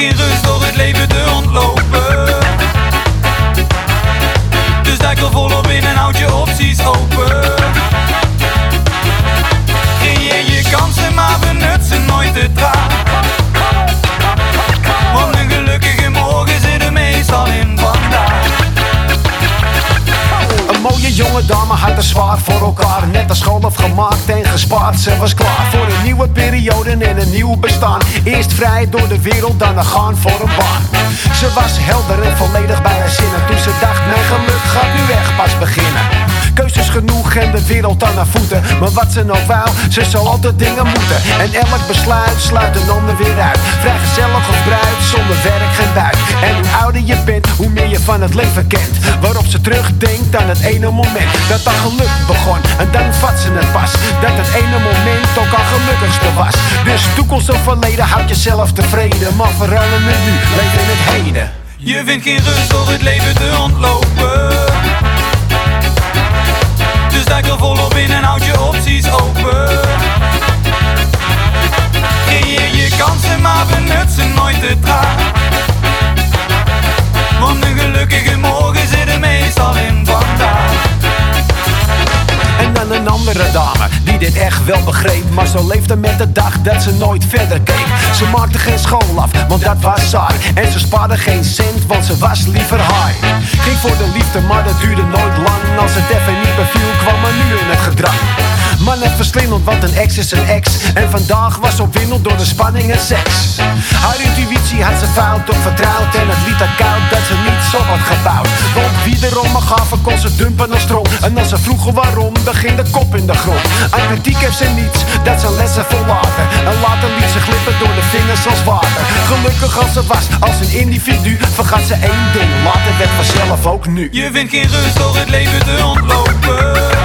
In rust door het leven te ontlopen. Dus daar vol. elkaar net als school gemaakt en gespaard. Ze was klaar voor een nieuwe periode en een nieuw bestaan. Eerst vrij door de wereld, daarna gaan voor een baan. Ze was helder en volledig bij haar zinnen. Toen ze dacht, mijn geluk gaat nu echt pas beginnen. Keuzes genoeg en de wereld aan haar voeten. Maar wat ze nou wou, ze zal altijd dingen moeten. En elk besluit sluit een ander weer uit. Vrijgezellig of bruid, zonder werk geen buit. En hoe ouder je bent, van het leven kent. Waarop ze terugdenkt aan het ene moment dat haar geluk begon. En dan vat ze het pas, dat het ene moment ook haar gelukkigste was. Dus toekomst of verleden, houd jezelf tevreden. Maar vooral nu, leef in het heden. Je vindt geen rust door het leven te ontlopen. Dus duik er volop in en houd je opties open. Een andere dame die dit echt wel begreep. Maar zo leefde met de dag dat ze nooit verder keek. Ze maakte geen school af, want dat was saai. En ze spaarde geen cent, want ze was liever high. Ging voor de liefde, maar dat duurde nooit lang. Als het even niet beviel, kwam er nu in het gedrang maar net verslindend, want een ex is een ex. En vandaag was opwindeld door de spanning en seks. Haar intuïtie had ze fout of vertrouwd En het liet haar koud dat ze niet zo had gebouwd Mag gaven kon ze dumpen naar stroom. En als ze vroegen waarom, dan ging de kop in de grond. Aan kritiek heeft ze niets, dat zijn lessen volwater En later liet ze glippen door de vingers als water. Gelukkig als ze was, als een individu Vergat ze één ding, later werd vanzelf ook nu. Je vindt geen rust door het leven te ontlopen.